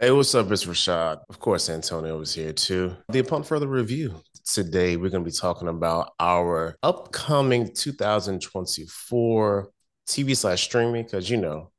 Hey, what's up? It's Rashad. Of course, Antonio was here too. The upon further review today, we're going to be talking about our upcoming 2024 TV slash streaming because you know,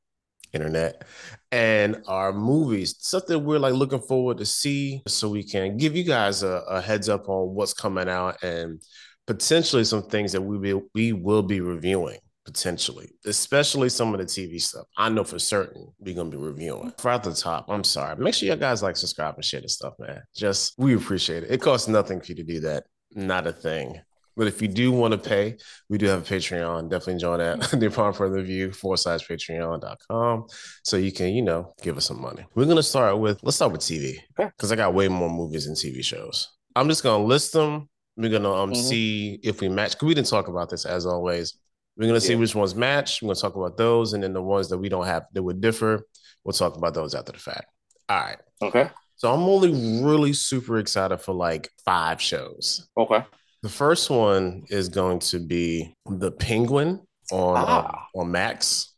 internet, and our movies, stuff that we're like looking forward to see, so we can give you guys a, a heads up on what's coming out and potentially some things that we will we will be reviewing potentially, especially some of the TV stuff. I know for certain we're gonna be reviewing. For at the top, I'm sorry. Make sure you guys like, subscribe, and share this stuff, man. Just we appreciate it. It costs nothing for you to do that. Not a thing. But if you do want to pay, we do have a Patreon. Definitely join that. the upon further view, forward slash patreon.com. So you can, you know, give us some money. We're gonna start with let's start with TV. Because I got way more movies and TV shows. I'm just gonna list them. We're gonna um mm-hmm. see if we match. Cause we didn't talk about this as always. We're gonna see yeah. which ones match. We're gonna talk about those, and then the ones that we don't have that would differ, we'll talk about those after the fact. All right. Okay. So I'm only really super excited for like five shows. Okay. The first one is going to be the Penguin on ah. uh, on Max.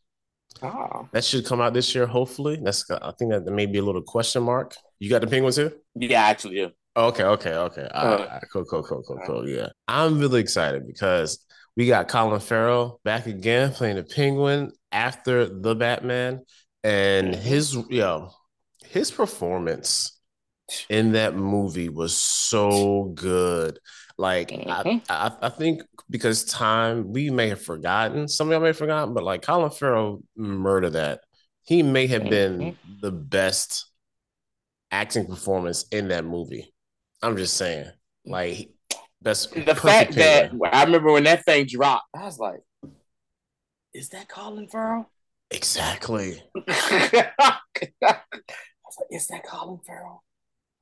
Ah. That should come out this year, hopefully. That's I think that may be a little question mark. You got the Penguin too? Yeah, actually, yeah. Okay, okay, okay. All right, uh, all right. Cool, cool, cool, cool, cool. Yeah. I'm really excited because we got Colin Farrell back again playing the Penguin after the Batman, and mm-hmm. his yo his performance in that movie was so good. Like mm-hmm. I, I, I think because time we may have forgotten, some of y'all may have forgotten, but like Colin Farrell murdered that. He may have been mm-hmm. the best acting performance in that movie. I'm just saying, like that's the fact that I remember when that thing dropped, I was like, "Is that Colin Farrell?" Exactly. I was like, "Is that Colin Farrell?"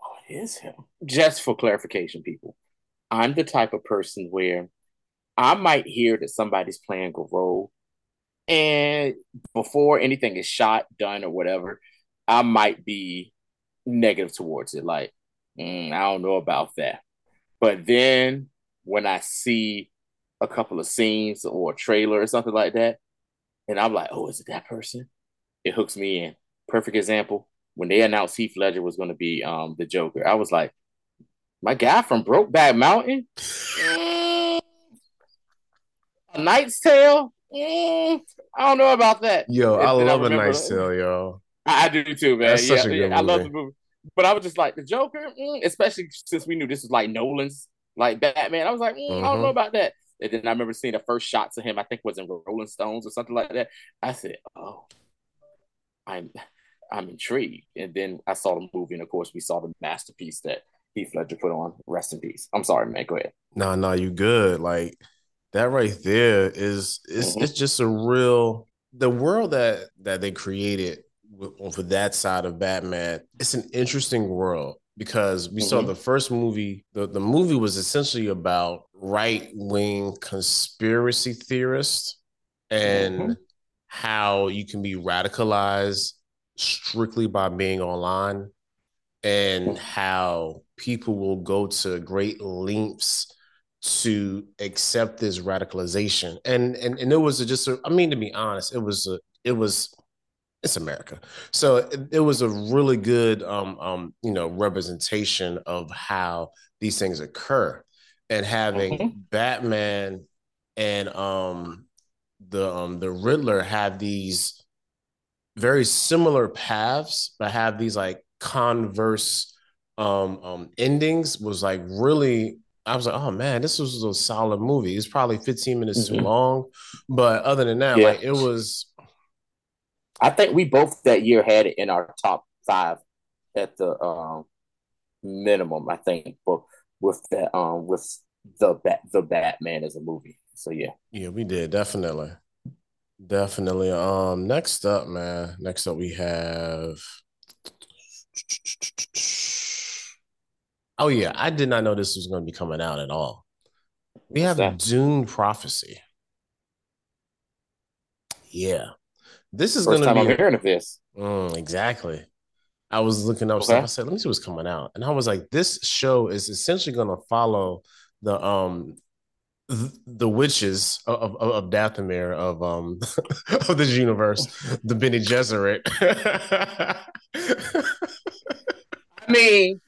Oh, it is him. Just for clarification, people, I'm the type of person where I might hear that somebody's playing a role, and before anything is shot, done, or whatever, I might be negative towards it. Like, mm, I don't know about that. But then when I see a couple of scenes or a trailer or something like that, and I'm like, oh, is it that person? It hooks me in. Perfect example. When they announced Heath Ledger was going to be um, the Joker, I was like, my guy from Brokeback Mountain? Mm, a Knight's Tale? Mm, I don't know about that. Yo, and I love I A Knight's Tale, yo. I, I do too, man. That's yeah, yeah I love the movie. But I was just like the Joker, mm, especially since we knew this was like Nolan's like Batman. I was like, mm, I don't know mm-hmm. about that. And then I remember seeing the first shots of him. I think was in Rolling Stones or something like that. I said, oh, I'm I'm intrigued. And then I saw the movie, and of course, we saw the masterpiece that Heath Ledger put on. Rest in peace. I'm sorry, man. Go ahead. No, no, you good. Like that right there is it's mm-hmm. it's just a real the world that that they created for that side of Batman, it's an interesting world because we mm-hmm. saw the first movie. The, the movie was essentially about right wing conspiracy theorists and mm-hmm. how you can be radicalized strictly by being online and mm-hmm. how people will go to great lengths to accept this radicalization and and and it was just a, I mean to be honest it was a it was it's America. So it, it, was a really good, um, um, you know, representation of how these things occur, and having mm-hmm. Batman and um, the um, the Riddler have these very similar paths, but have these like converse um, um, endings. Was like really I was like, oh man, this was a solid movie. It's probably 15 minutes mm-hmm. too long. But other than that, yeah. like it was I think we both that year had it in our top five at the um, minimum. I think, but with that, um, with the bat, the Batman as a movie. So yeah, yeah, we did definitely, definitely. Um, next up, man. Next up, we have. Oh yeah, I did not know this was going to be coming out at all. We have Dune Prophecy. Yeah. This is First gonna time be I'm hearing of this. Mm, exactly. I was looking up okay. stuff. I said, let me see what's coming out. And I was like, this show is essentially gonna follow the um the witches of, of, of Dathomir of um of this universe, the Bene Gesserit. I mean,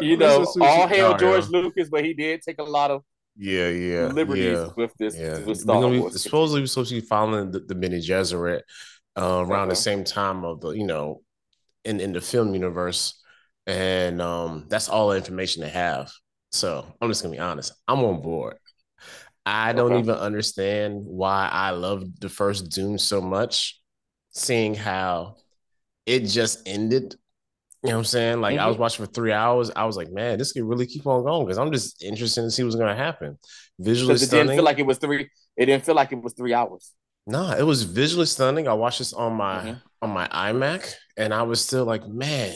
you know, all hail George Lucas, but he did take a lot of yeah, yeah, liberties yeah, with this. yeah. With Star Be, Wars. supposedly, we're supposed to be following the, the Bene Gesserit uh, around the same time of the, you know, in in the film universe, and um, that's all the information they have. So I'm just gonna be honest. I'm on board. I don't okay. even understand why I love the first Dune so much, seeing how it just ended. You know what I'm saying? Like mm-hmm. I was mm-hmm. watching for three hours. I was like, man, this could really keep on going because I'm just interested to see what's gonna happen. Visually it stunning. didn't feel like it was three. It didn't feel like it was three hours. No, nah, it was visually stunning. I watched this on my mm-hmm. on my iMac, and I was still like, man,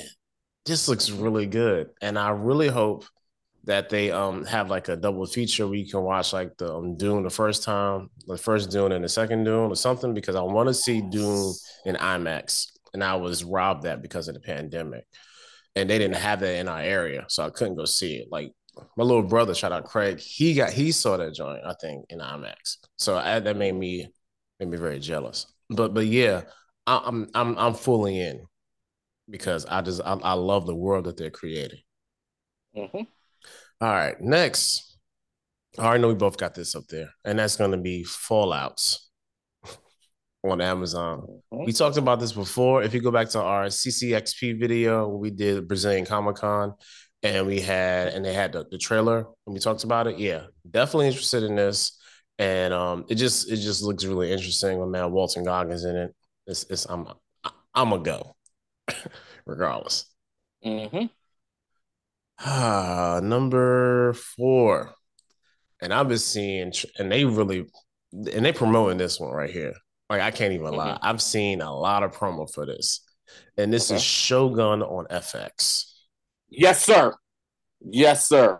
this looks really good. And I really hope that they um have like a double feature where you can watch like the um, Dune the first time, the first Dune and the second Dune or something because I want to see Dune in IMAX, and I was robbed that because of the pandemic, and they didn't have that in our area, so I couldn't go see it. Like my little brother, shout out Craig, he got he saw that joint I think in IMAX, so I, that made me made me very jealous. But but yeah, I, I'm I'm I'm fully in because I just I, I love the world that they're creating. Mm-hmm. All right, next. I already know we both got this up there, and that's going to be Fallouts on Amazon. Mm-hmm. We talked about this before. If you go back to our CCXP video, we did Brazilian Comic Con, and we had and they had the, the trailer, and we talked about it. Yeah, definitely interested in this, and um, it just it just looks really interesting. When man Walton Goggins in it, it's, it's I'm I'm a go, regardless. Mm-hmm. Ah, number four. And I've been seeing, and they really, and they promoting this one right here. Like I can't even mm-hmm. lie. I've seen a lot of promo for this, and this okay. is Shogun on FX. Yes, sir. Yes, sir.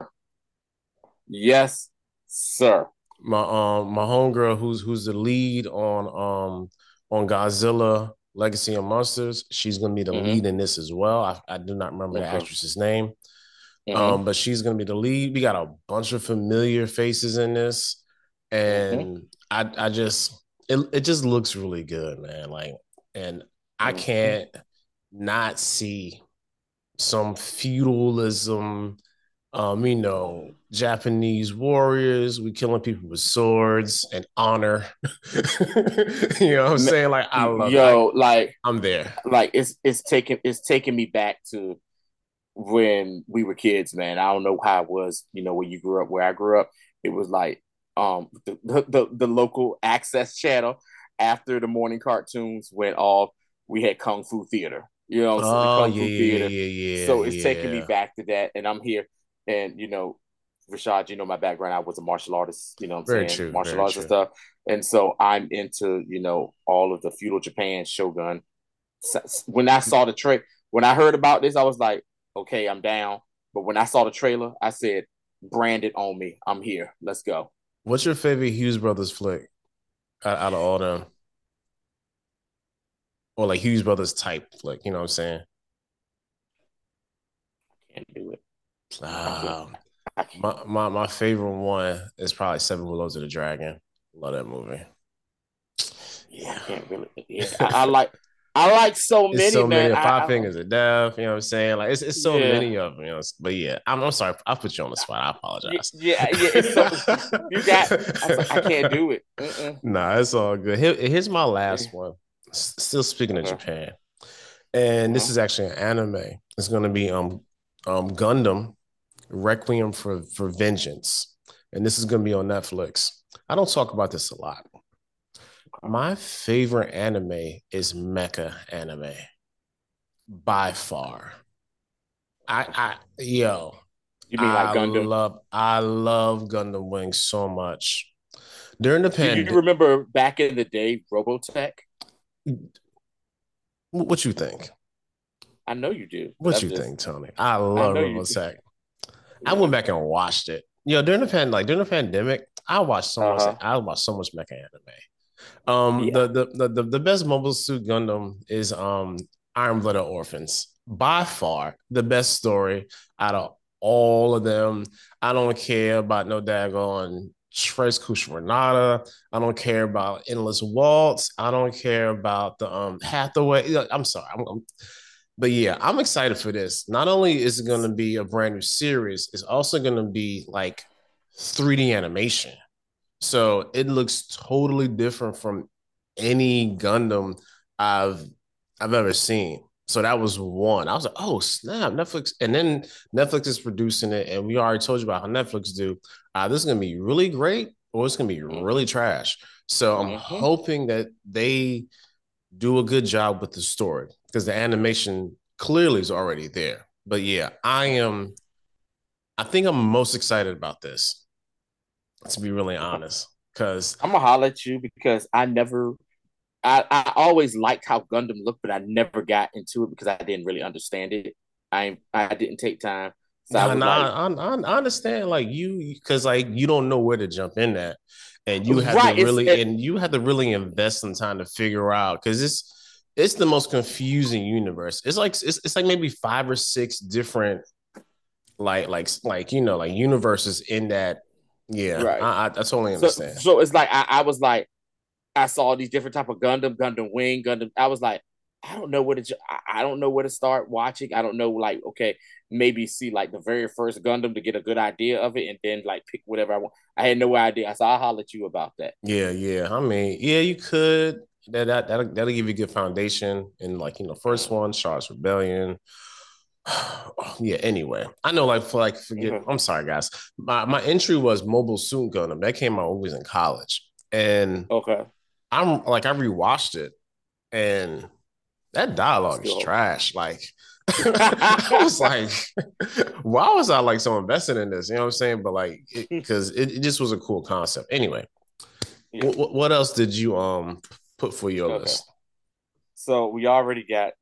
Yes, sir. My um my homegirl who's who's the lead on um on Godzilla Legacy of Monsters. She's gonna be the mm-hmm. lead in this as well. I, I do not remember okay. the actress's name. Mm-hmm. Um, but she's gonna be the lead. We got a bunch of familiar faces in this, and mm-hmm. I I just it it just looks really good, man. Like, and I can't not see some feudalism. Um, you know, Japanese warriors, we killing people with swords and honor. you know what I'm saying? Like I love Yo, like I'm there. Like it's it's taking it's taking me back to when we were kids, man. I don't know how it was, you know, when you grew up, where I grew up, it was like um the the, the local access channel after the morning cartoons went off, we had Kung Fu Theater. You know, so oh, Kung yeah, Fu Theater. Yeah, yeah, so it's taking me back to that. And I'm here and you know, Rashad, you know my background. I was a martial artist, you know I'm very saying? True, martial arts true. and stuff. And so I'm into, you know, all of the feudal Japan shogun. When I saw the trade, when I heard about this, I was like, okay, I'm down. But when I saw the trailer, I said, branded on me. I'm here. Let's go. What's your favorite Hughes Brothers flick out, out of all them? Or like Hughes Brothers type flick, you know what I'm saying? I can't do it. Uh, my, my my favorite one is probably Seven Blows of the Dragon. Love that movie. Yeah, I can't really. Yeah, I, I like I like so many, so man. Many, five I, fingers of death. You know what I'm saying? Like it's, it's so yeah. many of them. You know, but yeah, I'm, I'm sorry. I put you on the spot. I apologize. Yeah, yeah. It's so, you got. I, I, can't do it. Uh-uh. Nah, it's all good. Here, here's my last one. Still speaking of uh-huh. Japan, and this uh-huh. is actually an anime. It's going to be um um Gundam Requiem for for Vengeance, and this is going to be on Netflix. I don't talk about this a lot my favorite anime is mecha anime by far. I I yo. You mean like I Gundam? Love, I love Gundam Wing so much. During the pandemic, Do you remember back in the day, Robotech? What you think? I know you do. What you just... think, Tony? I love I Robotech. I went back and watched it. You know, during the pan, like during the pandemic, I watched so uh-huh. much. I watched so much mecha anime. Um, yeah. the, the, the the best Mobile Suit Gundam is um Iron Blooded Orphans. By far the best story out of all of them. I don't care about no daggone Tres Renata. I don't care about Endless Waltz. I don't care about the um Hathaway. I'm sorry. I'm, I'm, but yeah, I'm excited for this. Not only is it going to be a brand new series, it's also going to be like 3D animation. So it looks totally different from any Gundam I've I've ever seen. So that was one. I was like, oh snap, Netflix, and then Netflix is producing it, and we already told you about how Netflix do. Uh, this is gonna be really great, or it's gonna be really trash. So I'm mm-hmm. hoping that they do a good job with the story because the animation clearly is already there. But yeah, I am. I think I'm most excited about this. To be really honest, because I'm gonna holler at you because I never I, I always liked how Gundam looked, but I never got into it because I didn't really understand it. I I didn't take time. So nah, nah, like, I, I, understand like you because like you don't know where to jump in that, and you have right, to really it, and you have to really invest some time to figure out because it's it's the most confusing universe. It's like it's, it's like maybe five or six different like like like you know like universes in that. Yeah, right. I, I, I totally understand. So, so it's like I, I was like I saw these different type of Gundam, Gundam Wing, Gundam. I was like, I don't know where to. I don't know where to start watching. I don't know, like, okay, maybe see like the very first Gundam to get a good idea of it, and then like pick whatever I want. I had no idea. I said I'll holler at you about that. Yeah, yeah. I mean, yeah, you could. That that that'll, that'll give you a good foundation. And like you know, first one, Charles Rebellion. yeah. Anyway, I know. Like for like forget. Mm-hmm. I'm sorry, guys. My my entry was Mobile Suit Gundam. That came out when was in college, and okay I'm like I rewatched it and that dialogue Still. is trash. Like I was like, why was I like so invested in this? You know what I'm saying? But like, because it, it, it, just was a cool concept. Anyway, yeah. w- what else did you um put for your okay. list? So we already got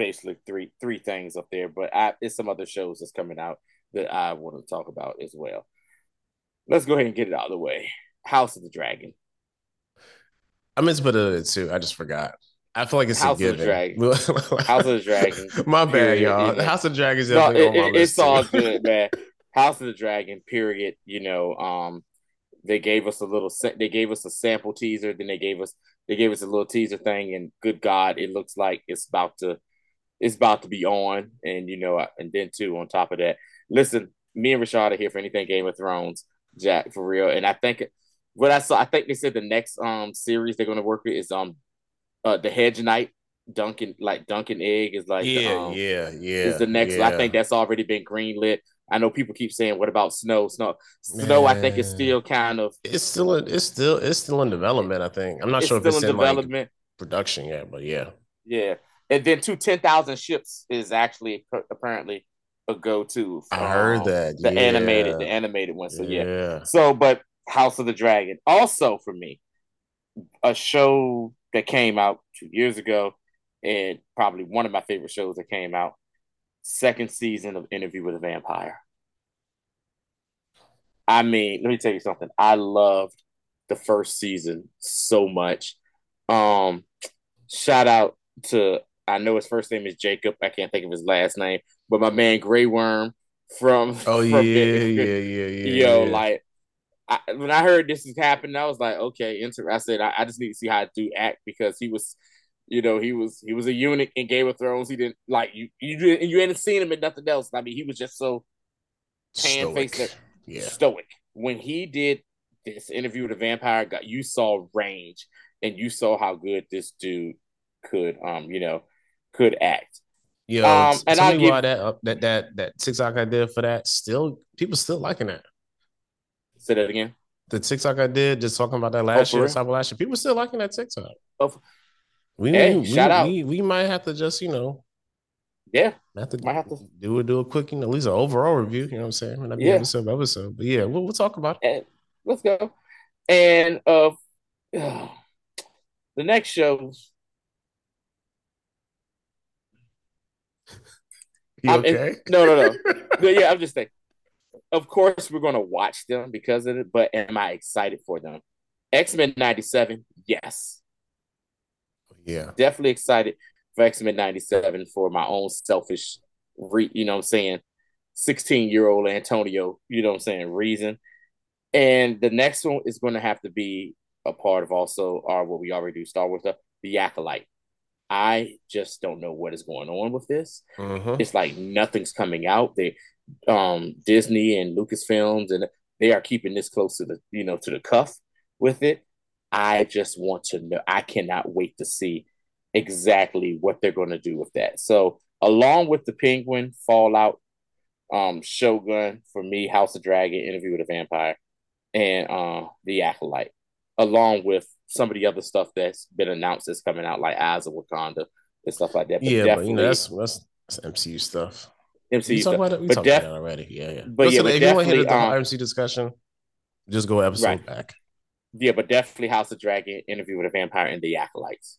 basically three three things up there, but I, it's some other shows that's coming out that I want to talk about as well. Let's go ahead and get it out of the way. House of the Dragon. I meant to put it in too. I just forgot. I feel like it's House a given. Of the Dragon. House of the Dragon. my bad, period. y'all. Yeah. House of the Dragon is no, it, it, It's all good, man. House of the Dragon. Period. You know, um, they gave us a little. They gave us a sample teaser. Then they gave us. They gave us a little teaser thing, and good God, it looks like it's about to. It's about to be on, and you know, and then too on top of that, listen, me and Rashad are here for anything Game of Thrones, Jack, for real, and I think what I saw, I think they said the next um series they're gonna work with is um uh the Hedge Knight Duncan like Dunk and Egg is like yeah the, um, yeah yeah is the next. Yeah. I think that's already been greenlit. I know people keep saying, "What about Snow?" Snow, Snow. Man. I think it's still kind of. It's still it's still it's still in development. I think I'm not sure if it's in, in development like production yet, but yeah, yeah. And then two ten thousand ships is actually apparently a go to. I heard that the yeah. animated the animated one. So yeah. yeah. So, but House of the Dragon. Also for me, a show that came out two years ago, and probably one of my favorite shows that came out. Second season of Interview with a Vampire. I mean, let me tell you something. I loved the first season so much. Um, shout out to I know his first name is Jacob. I can't think of his last name, but my man Grey Worm from oh from yeah, yeah yeah yeah yo yeah. like I, when I heard this is happening, I was like, okay, inter- I said I, I just need to see how dude act because he was, you know, he was he was a eunuch in Game of Thrones. He didn't like you you didn't you hadn't seen him in nothing else. I mean, he was just so tan faced, yeah. stoic. When he did this interview with the vampire, got you saw range and you saw how good this dude could, um, you know, could act. Yo, um, and tell I me give, why that uh, that that that TikTok I did for that still people still liking that. Say that again. The TikTok I did, just talking about that last oh, year, top of last year. People still liking that TikTok. Oh, we, hey, we, shout we, out. We, we might have to just, you know, yeah, have to, might have to do a do a quick, you know, at least an overall review. You know what I'm saying? Yeah. episode by episode, but yeah, we'll, we'll talk about it. And let's go. And uh the next show. You okay? No, no, no. yeah, I'm just saying of course, we're going to watch them because of it, but am I excited for them? X Men 97, yes. Yeah. Definitely excited for X Men 97 for my own selfish, re- you know what I'm saying, 16 year old Antonio, you know what I'm saying, reason. And the next one is going to have to be a part of also our what we already do, Star Wars, stuff, the Acolyte. I just don't know what is going on with this. Mm-hmm. It's like nothing's coming out. They um Disney and Lucasfilms and they are keeping this close to the you know to the cuff with it. I just want to know. I cannot wait to see exactly what they're going to do with that. So, along with the Penguin, Fallout, um, Shogun for me, House of Dragon, Interview with a Vampire, and uh, the Acolyte, along with some of the other stuff that's been announced that's coming out, like Eyes of Wakanda and stuff like that. But yeah, but you know that's that's, that's MCU stuff. MCU we stuff. About it, we but def- about already. Yeah, yeah. But Listen, yeah, but if you want to hit the um, MC discussion, just go episode right. back. Yeah, but definitely House of Dragon, Interview with a Vampire, and the Acolytes.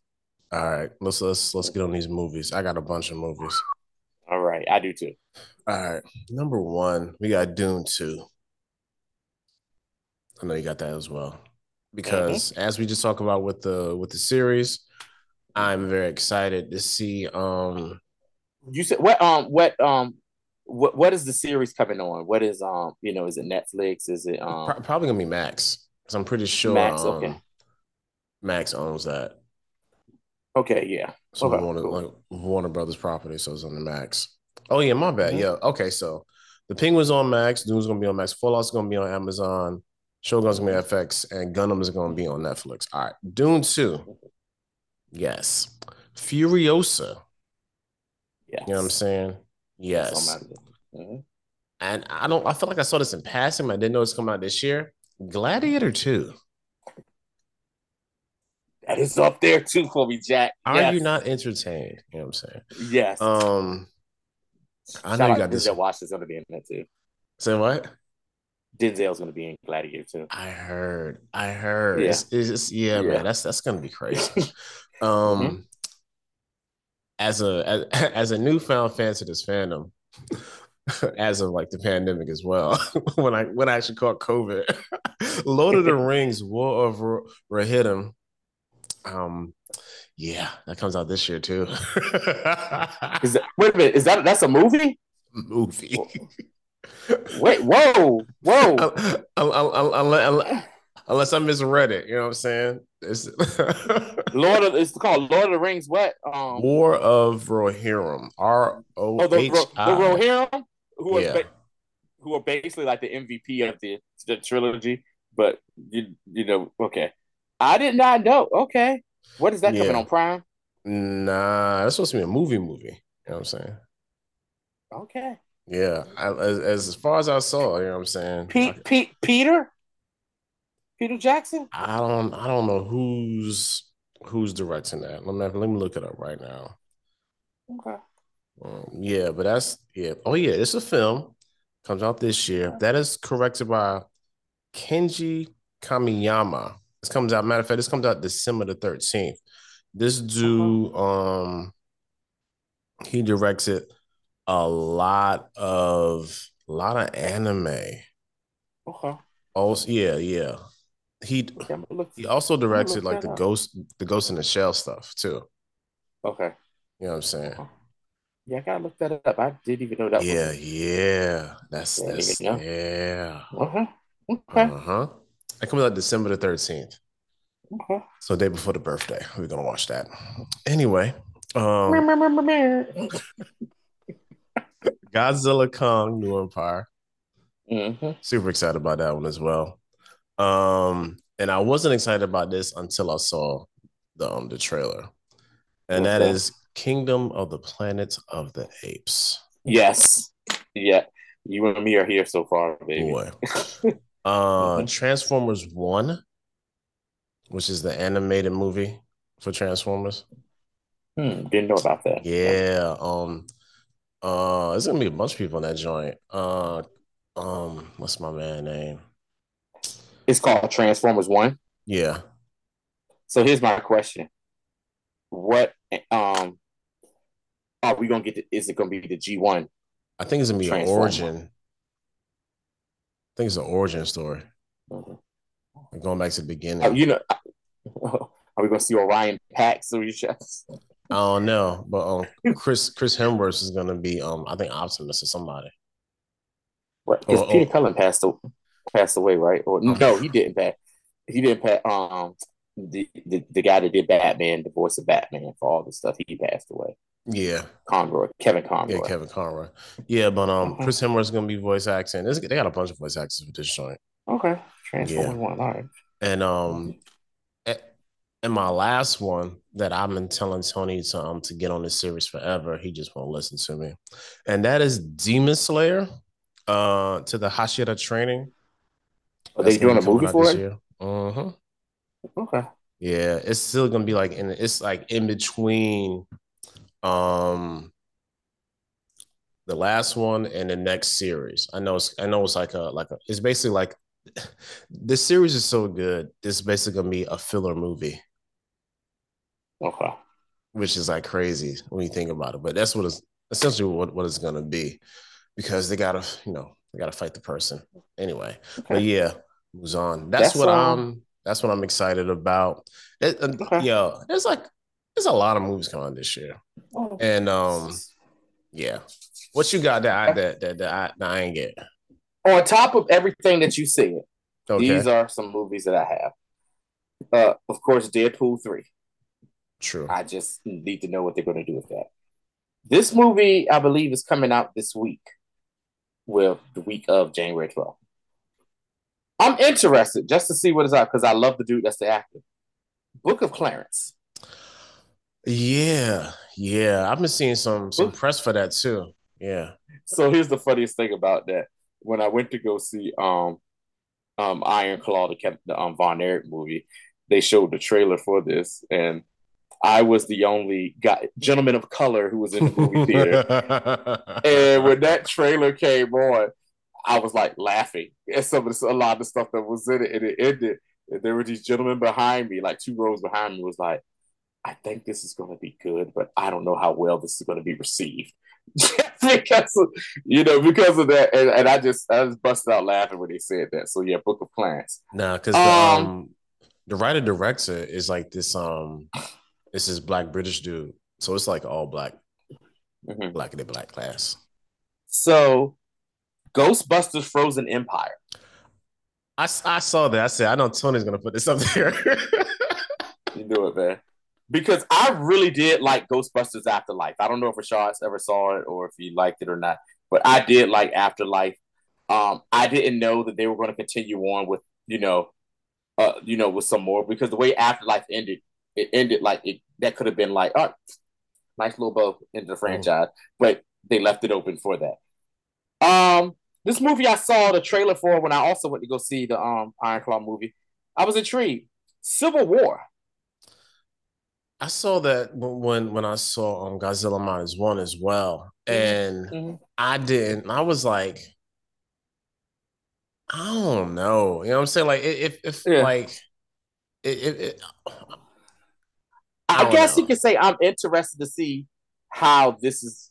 All right, let's let's let's get on these movies. I got a bunch of movies. All right, I do too. All right, number one, we got Dune two. I know you got that as well, because mm-hmm. as we just talked about with the with the series, I'm very excited to see. Um, you said what? Um, what? Um, what? What is the series coming on? What is um? You know, is it Netflix? Is it um? Probably gonna be Max. Cause I'm pretty sure Max. Um, okay. Max owns that. Okay. Yeah. So okay, Warner, cool. like Warner Brothers property, so it's on the Max. Oh yeah, my bad. Mm-hmm. Yeah. Okay. So the Penguin's on Max. Dune's gonna be on Max. Fallout's gonna be on Amazon. Shogun's gonna be FX, and Gundam is gonna be on Netflix. All right. Dune two. Yes. Furiosa. Yes. You know what I'm saying? Yes. Mm-hmm. And I don't. I feel like I saw this in passing. But I didn't know it's coming out this year. Gladiator 2. That is up there too for me, Jack. Are yes. you not entertained? You know what I'm saying? Yes. Um I know you got this. Denzel Washington's gonna be in that too. Say what? Denzel's gonna be in Gladiator too. I heard. I heard. Yeah. It's, it's yeah, yeah, man. That's that's gonna be crazy. um mm-hmm. as a as, as a newfound fan to this fandom, as of like the pandemic as well. when I when I actually caught COVID, Lord of the Rings: War of Rohirrim. Um, yeah, that comes out this year too. is that, wait a minute, is that that's a movie? Movie. Wait, whoa, whoa. Unless, unless I misread it, you know what I'm saying? It's Lord of it's called Lord of the Rings. What? Um, War of Rohirrim. R O H I. The Rohirrim who are yeah. ba- who are basically like the MVP of the the trilogy. But you you know, okay, I did not know. Okay, what is that yeah. coming on Prime? Nah, that's supposed to be a movie. Movie. You know what I'm saying? Okay. Yeah, I, as, as far as I saw, you know what I'm saying. Pete, Pete, Peter, Peter Jackson. I don't, I don't know who's who's directing that. Let me let me look it up right now. Okay. Um, yeah, but that's yeah. Oh yeah, it's a film. Comes out this year. That is corrected by Kenji Kamiyama. This comes out. Matter of fact, this comes out December the thirteenth. This dude, um, he directs it a lot of a lot of anime. Okay. Also, yeah, yeah. He he also directed like the ghost, the Ghost in the Shell stuff too. Okay. You know what I'm saying? Uh-huh. Yeah, I gotta look that up. I didn't even know that. Yeah, was... yeah. That's that's yeah. Uh huh. Okay. Uh huh. It comes out December the thirteenth. Okay. So day before the birthday, we're gonna watch that. Anyway, um, Godzilla Kong New Empire. Mm-hmm. Super excited about that one as well. Um, and I wasn't excited about this until I saw the um the trailer, and okay. that is Kingdom of the Planet of the Apes. Yes. Yeah. You and me are here so far, baby. Boy. uh mm-hmm. Transformers 1, which is the animated movie for Transformers. Hmm, didn't know about that. Yeah. Um uh there's gonna be a bunch of people in that joint. Uh um what's my man name? It's called Transformers 1. Yeah. So here's my question. What um are we gonna get? The, is it gonna be the G one? I think it's gonna be an origin. I think it's an origin story. Mm-hmm. Going back to the beginning. Uh, you know, are we gonna see Orion Pax through your chest? I don't know, but um, Chris Chris Hemsworth is gonna be um, I think Optimus or somebody. What? Because Peter Cullen passed passed away, right? Or no, he didn't pass. He didn't pass. Um, the, the, the guy that did Batman, the voice of Batman for all the stuff, he passed away. Yeah, Conroy, Kevin Conroy. Yeah, Kevin Conroy. Yeah, but um. Chris Hemsworth is gonna be voice acting. they got a bunch of voice actors for this joint. Okay, Transformers yeah. one, all right. And um, and my last one that I've been telling Tony to um to get on this series forever, he just won't listen to me, and that is Demon Slayer, uh, to the Hashira training. Are they doing a movie for it? Uh huh. Okay. Yeah, it's still gonna be like in it's like in between um the last one and the next series. I know it's I know it's like a like a it's basically like this series is so good. This is basically gonna be a filler movie. Okay. Which is like crazy when you think about it. But that's what it's essentially what, what it's gonna be. Because they gotta, you know, they gotta fight the person. Anyway. Okay. But yeah, moves on. That's, that's what um, I'm that's what I'm excited about. It, okay. Yo, there's like there's a lot of movies coming this year, oh. and um, yeah. What you got that I, that that, that, I, that I ain't get? On top of everything that you said, okay. these are some movies that I have. Uh, of course, Deadpool three. True. I just need to know what they're going to do with that. This movie, I believe, is coming out this week. Well, the week of January 12th. I'm interested just to see what is out because I love the dude that's the actor. Book of Clarence. Yeah, yeah. I've been seeing some some press for that too. Yeah. So here's the funniest thing about that. When I went to go see um um Iron Claw, the, the um Von Erich movie, they showed the trailer for this, and I was the only guy, gentleman of color who was in the movie theater. and when that trailer came on, I was like laughing at some of the, a lot of the stuff that was in it, and it ended. And there were these gentlemen behind me, like two rows behind me, was like, I think this is going to be good, but I don't know how well this is going to be received. because of, you know, because of that, and, and, I just I just busted out laughing when they said that. So yeah, Book of Clarence. Nah, because um, the, um, the writer director is like this um this is black British dude, so it's like all black, mm-hmm. black in the black class. So Ghostbusters Frozen Empire. I, I saw that. I said, I know Tony's gonna put this up there. you do it, man. Because I really did like Ghostbusters Afterlife. I don't know if Rashad ever saw it or if he liked it or not, but I did like Afterlife. Um, I didn't know that they were going to continue on with, you know, uh, you know, with some more because the way Afterlife ended, it ended like it that could have been like, oh, nice little bow into the franchise, mm. but they left it open for that. Um, this movie I saw the trailer for when I also went to go see the um Iron Claw movie. I was intrigued. Civil War. I saw that when when I saw um Godzilla minus one as well, mm-hmm. and mm-hmm. I didn't. I was like, I don't know. You know what I'm saying? Like if if yeah. like it, it, it I, I guess know. you could say I'm interested to see how this is.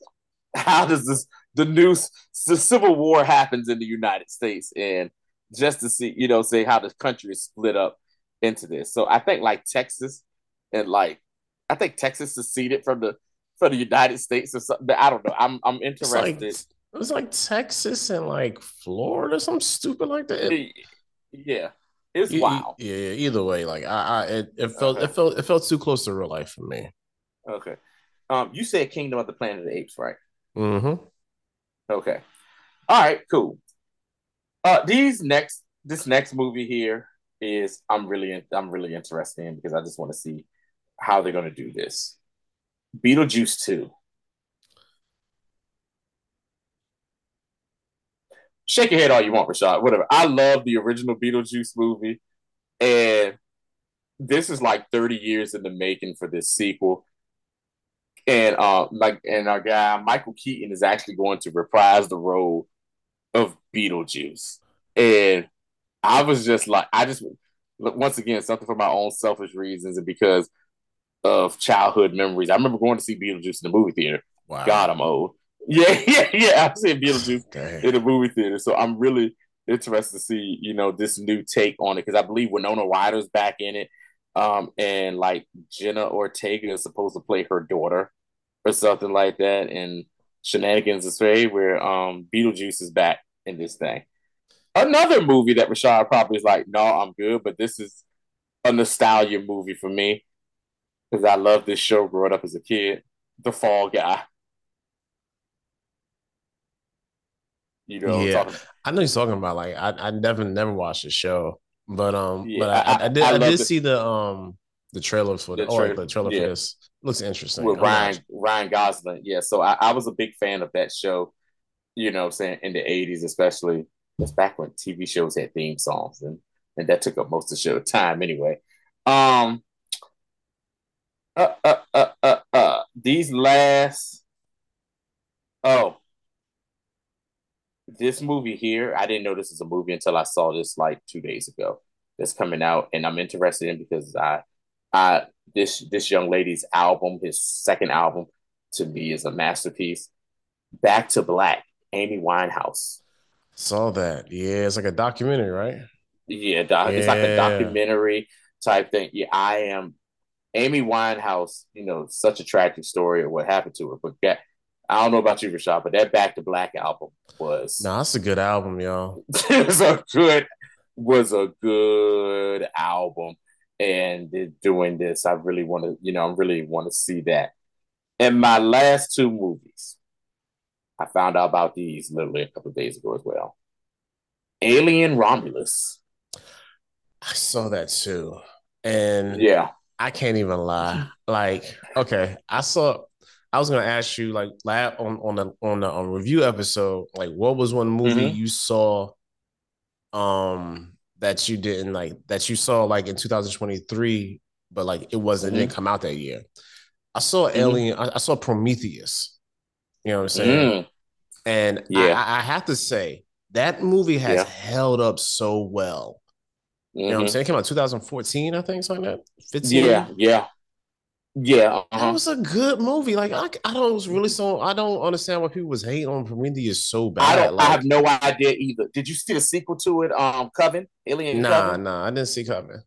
How does this the news the civil war happens in the united states and just to see you know say how the country is split up into this so i think like texas and like i think texas seceded from the from the united states or something but i don't know i'm i'm interested it's like, it was like texas and like florida something stupid like that yeah it's wild yeah, yeah either way like i, I it, it felt okay. it felt it felt too close to real life for me okay um you said kingdom of the planet of the apes right mm-hmm Okay. All right, cool. Uh these next this next movie here is I'm really I'm really interested in because I just want to see how they're gonna do this. Beetlejuice 2. Shake your head all you want, Rashad. Whatever. I love the original Beetlejuice movie. And this is like 30 years in the making for this sequel and uh, like and our guy Michael Keaton is actually going to reprise the role of Beetlejuice, and I was just like, I just once again something for my own selfish reasons and because of childhood memories. I remember going to see Beetlejuice in the movie theater. Wow. God, I'm old. Yeah, yeah, yeah. I've seen Beetlejuice Damn. in the movie theater, so I'm really interested to see you know this new take on it because I believe Winona Ryder's back in it. Um, and like Jenna Ortega is supposed to play her daughter or something like that. And Shenanigans is Fate, where um Beetlejuice is back in this thing. Another movie that Rashad probably is like, no, I'm good, but this is a nostalgia movie for me because I loved this show growing up as a kid. The Fall Guy. You know, yeah, I know you're talking about. Like, I, I never never watched the show, but um, yeah, but I, I, I did I, I did the, see the um the trailer for the, the, tra- the trailer yeah. for this. Looks interesting. With Ryan Ryan Gosling, yeah. So I, I was a big fan of that show. You know, I'm saying in the '80s, especially. That's back when TV shows had theme songs, and and that took up most of the show time anyway. Um, uh, uh, uh, uh, uh, these last, oh, this movie here, I didn't know this is a movie until I saw this like two days ago. That's coming out, and I'm interested in because I, I this this young lady's album, his second album, to me is a masterpiece. Back to Black, Amy Winehouse. Saw that. Yeah, it's like a documentary, right? Yeah, doc, yeah. it's like a documentary type thing. Yeah, I am Amy Winehouse. You know, such a tragic story of what happened to her, but that, I don't know about you, Rashad, but that Back to Black album was. No, that's a good album, y'all. it was a good, was a good album, and doing this, I really want to, you know, I really want to see that. And my last two movies, I found out about these literally a couple days ago as well. Alien Romulus. I saw that too. And yeah, I can't even lie. Like, okay, I saw I was gonna ask you like on on the on the on review episode, like what was one movie mm-hmm. you saw um that you didn't like that you saw like in 2023, but like it wasn't mm-hmm. didn't come out that year. I saw mm-hmm. Alien, I, I, saw Prometheus. You know what I'm saying? Mm. And yeah, I, I, have to say that movie has yeah. held up so well. You know what I'm mm-hmm. saying? It came out 2014, I think, something like that. 15. Yeah, yeah. Yeah, uh-huh. that was a good movie. Like I, I don't really so I don't understand why people was hating on Prometheus so bad. I don't. Like, I have no idea either. Did you see the sequel to it? Um, Coven, Alien. Nah, Coven? nah, I didn't see Coven.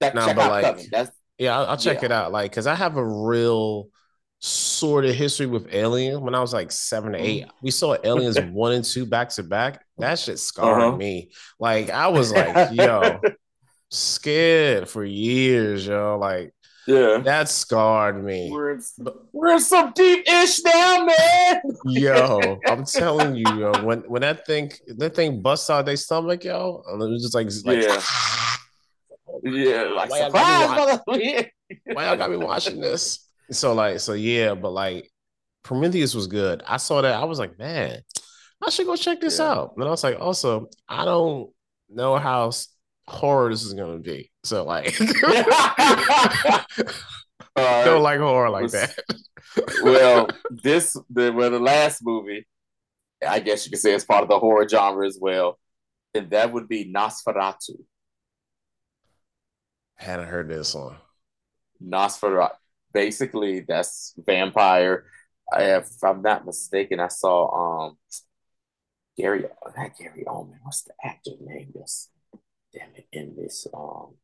That, nah, but like, Coven. That's yeah, I'll, I'll check yeah. it out. Like, cause I have a real sort of history with Alien. When I was like seven to eight, mm-hmm. we saw Aliens one and two back to back. That shit scarred uh-huh. me. Like I was like, yo, scared for years, yo. Like yeah, that scarred me. We're in, we're in some deep ish now, man. yo, I'm telling you, yo, when when that thing that thing busts out their stomach, yo, and it was just like, like yeah, yeah, like why surprise, why y'all got me watching this? So like, so yeah, but like Prometheus was good. I saw that. I was like, man, I should go check this yeah. out. And I was like, also, I don't know how horror this is gonna be. So like, don't like horror like that. well, this the well the last movie, I guess you could say it's part of the horror genre as well, and that would be Nosferatu. Hadn't heard this one. Nosferatu. Basically, that's vampire. I, if I'm not mistaken, I saw um Gary, not Gary Oldman. What's the actor name? This damn it in this um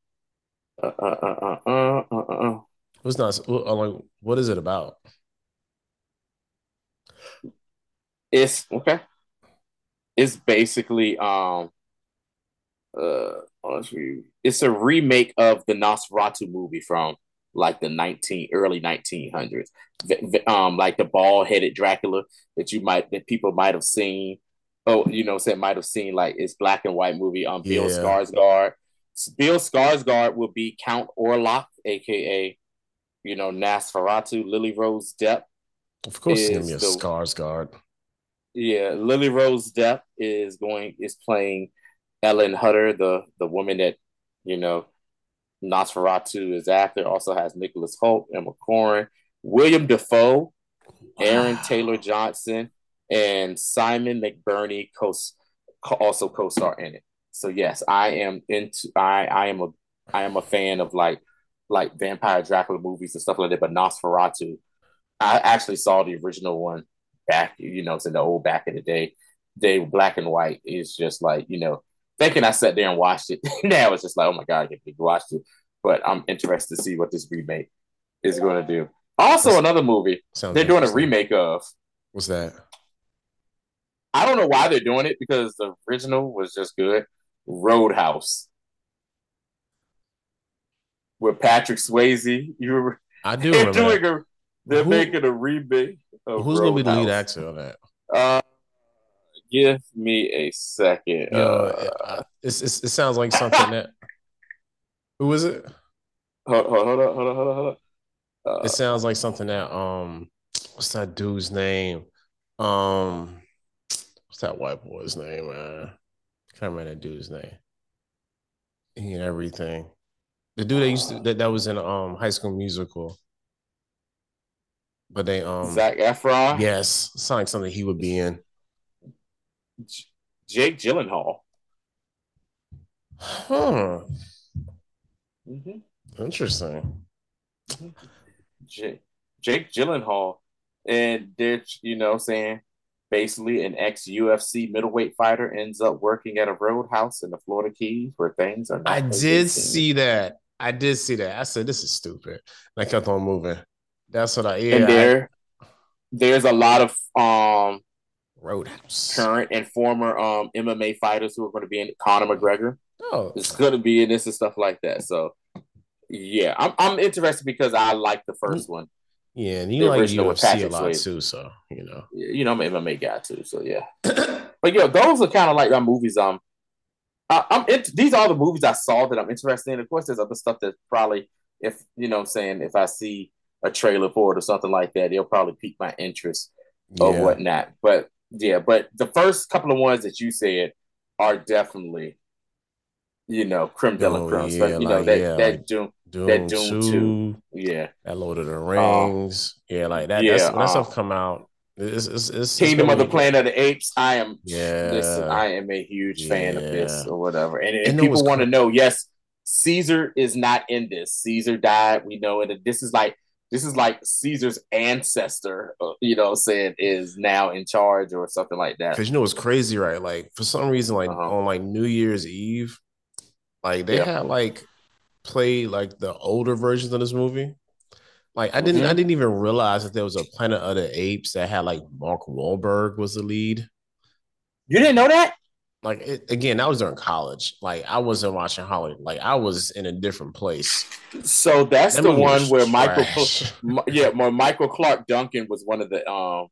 uh uh uh uh uh uh. uh. What's not like what is it about? It's okay. It's basically um uh honestly it's a remake of the Nosferatu movie from like the 19 early 1900s um like the bald headed Dracula that you might that people might have seen oh, you know, said might have seen like it's black and white movie on um, Bill yeah. Skarsgård. Bill Skarsgård will be Count Orlok, aka you know Nosferatu. Lily Rose Depp. Of course, gonna be a the, Skarsgård. Yeah, Lily Rose Depp is going is playing Ellen Hutter, the the woman that you know Nosferatu is after. Also has Nicholas Hoult, Emma Corrin, William Dafoe, Aaron Taylor Johnson, and Simon McBurney co- also co-star in it. So yes, I am into I I am a I am a fan of like like vampire Dracula movies and stuff like that. But Nosferatu, I actually saw the original one back, you know, it's in the old back in the day. They black and white is just like you know, thinking I sat there and watched it. now it's just like, oh my god, I can't believe watched it. But I'm interested to see what this remake is going to do. Also, another movie they're doing a remake of. What's that? I don't know why they're doing it because the original was just good. Roadhouse. with Patrick Swayze. You were I do remember. doing a, they're Who, making a remake. who's gonna be the lead actor on that? Uh, give me a second. Yo, uh, it's, it's, it sounds like something that. Who is it? Hold, hold, hold on, hold on, hold on, hold on. Uh, it sounds like something that um, what's that dude's name? Um, what's that white boy's name? Man, can't remember that dude's name. He and everything. The dude that used to that, that was in um High School Musical. But they um Zac Efron. Yes, sounds like something he would be in. J- Jake Gyllenhaal. Huh. Mm-hmm. Interesting. Jake, Jake Gyllenhaal, and they're you know saying basically an ex UFC middleweight fighter ends up working at a roadhouse in the Florida Keys where things are. I did see that. I did see that. I said this is stupid. And I kept on moving. That's what I. Yeah, and there, I, there's a lot of um Roadhouse current and former um MMA fighters who are going to be in Conor McGregor. Oh, it's going to be in this and stuff like that. So yeah, I'm I'm interested because I like the first one. Yeah, and you like UFC a lot too, so you know. You know, I'm an MMA guy too, so yeah. but yeah, those are kind of like my movies. Um, I, am these are the movies I saw that I'm interested in. Of course, there's other stuff that probably, if you know, I'm saying if I see a trailer for it or something like that, it'll probably pique my interest yeah. or whatnot. But yeah, but the first couple of ones that you said are definitely, you know, creme de la oh. Yeah, you know that yeah, that like Dune, Dune, that Dune 2, 2, yeah, that Lord of the Rings, um, yeah, like that. Yeah, that's, that stuff um, come out. It's, it's, it's, Kingdom of the Planet of the Apes. I am, yeah, listen, I am a huge fan of this or whatever. And, and, and people want to know, yes, Caesar is not in this. Caesar died. We know it. This is like this is like Caesar's ancestor, uh, you know, saying is now in charge or something like that. Because you know it's crazy, right? Like for some reason, like uh-huh. on like New Year's Eve, like they yeah. had like played like the older versions of this movie. Like I didn't, mm-hmm. I didn't even realize that there was a Planet of the Apes that had like Mark Wahlberg was the lead. You didn't know that? like it, again, that was during college. Like I wasn't watching Hollywood. Like I was in a different place. So that's that the one where trash. Michael, yeah, where Michael Clarke Duncan was one of the um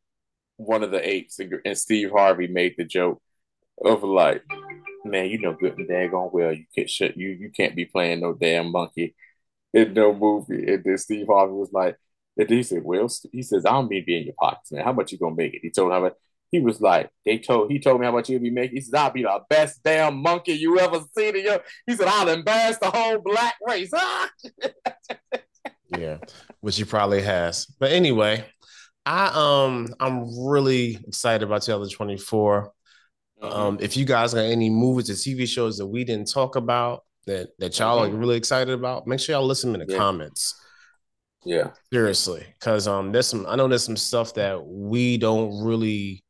one of the apes, and, and Steve Harvey made the joke of like, man, you know good and daggone well you can't shut you you can't be playing no damn monkey in no movie. And then Steve Harvey was like, and he said, well, he says I don't mean to be in your pockets, man. How much you gonna make it? He told him he was like, they told he told me how much he'd be making. He said, I'll be the best damn monkey you ever seen in your he said, I'll embarrass the whole black race. yeah, which he probably has. But anyway, I um I'm really excited about 2024. Mm-hmm. Um, if you guys got any movies or TV shows that we didn't talk about that that y'all are really excited about, make sure y'all listen in the yeah. comments. Yeah, seriously, because um, there's some I know there's some stuff that we don't really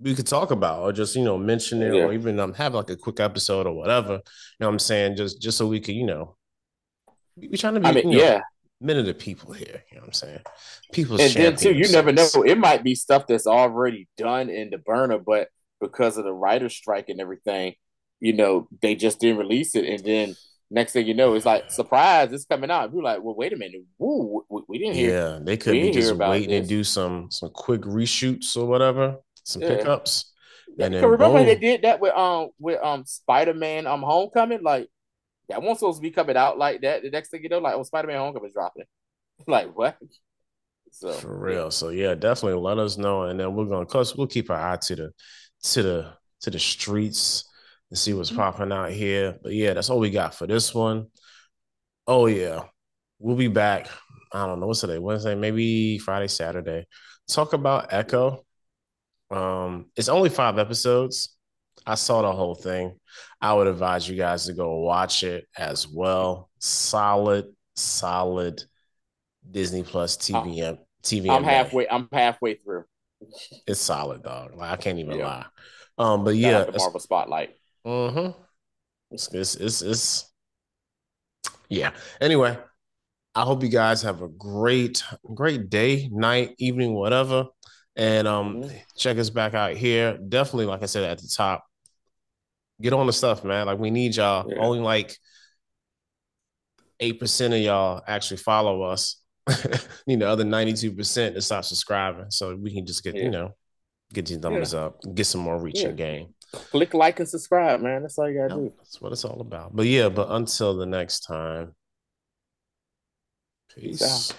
we could talk about or just you know mention it yeah. or even um have like a quick episode or whatever. You know what I'm saying? Just just so we could, you know, we, are trying to be I mean, you know, yeah. men of the people here. You know what I'm saying? People and then too, you never know. It might be stuff that's already done in the burner, but because of the writer's strike and everything, you know, they just didn't release it. And then next thing you know, it's like surprise, it's coming out. You're like, well, wait a minute, Woo, we, we didn't hear. Yeah, they could be just waiting to do some some quick reshoots or whatever some yeah. pickups. And then remember boom. they did that with um with um Spider Man um Homecoming like that wasn't supposed to be coming out like that. The next thing you know, like oh Spider Man Homecoming is dropping. like what? So for real. So yeah, definitely let us know, and then we're gonna cause we'll keep our eye to the to the to the streets and see what's mm-hmm. popping out here. But yeah, that's all we got for this one. Oh yeah, we'll be back. I don't know what's today, Wednesday, maybe Friday, Saturday. Talk about Echo um, it's only five episodes. I saw the whole thing. I would advise you guys to go watch it as well. Solid, solid Disney Plus TV. TV. I'm halfway. I'm halfway through. It's solid, dog. Like I can't even yeah. lie. Um, but yeah, the Marvel spotlight. Mm-hmm. It's, it's it's it's yeah. Anyway, I hope you guys have a great great day, night, evening, whatever. And um, mm-hmm. check us back out here. Definitely, like I said at the top, get on the stuff, man. Like we need y'all. Yeah. Only like eight percent of y'all actually follow us. you know, other ninety two percent to stop subscribing, so we can just get yeah. you know get these numbers yeah. up, get some more reach yeah. in game. Click like and subscribe, man. That's all you gotta do. That's what it's all about. But yeah, but until the next time, peace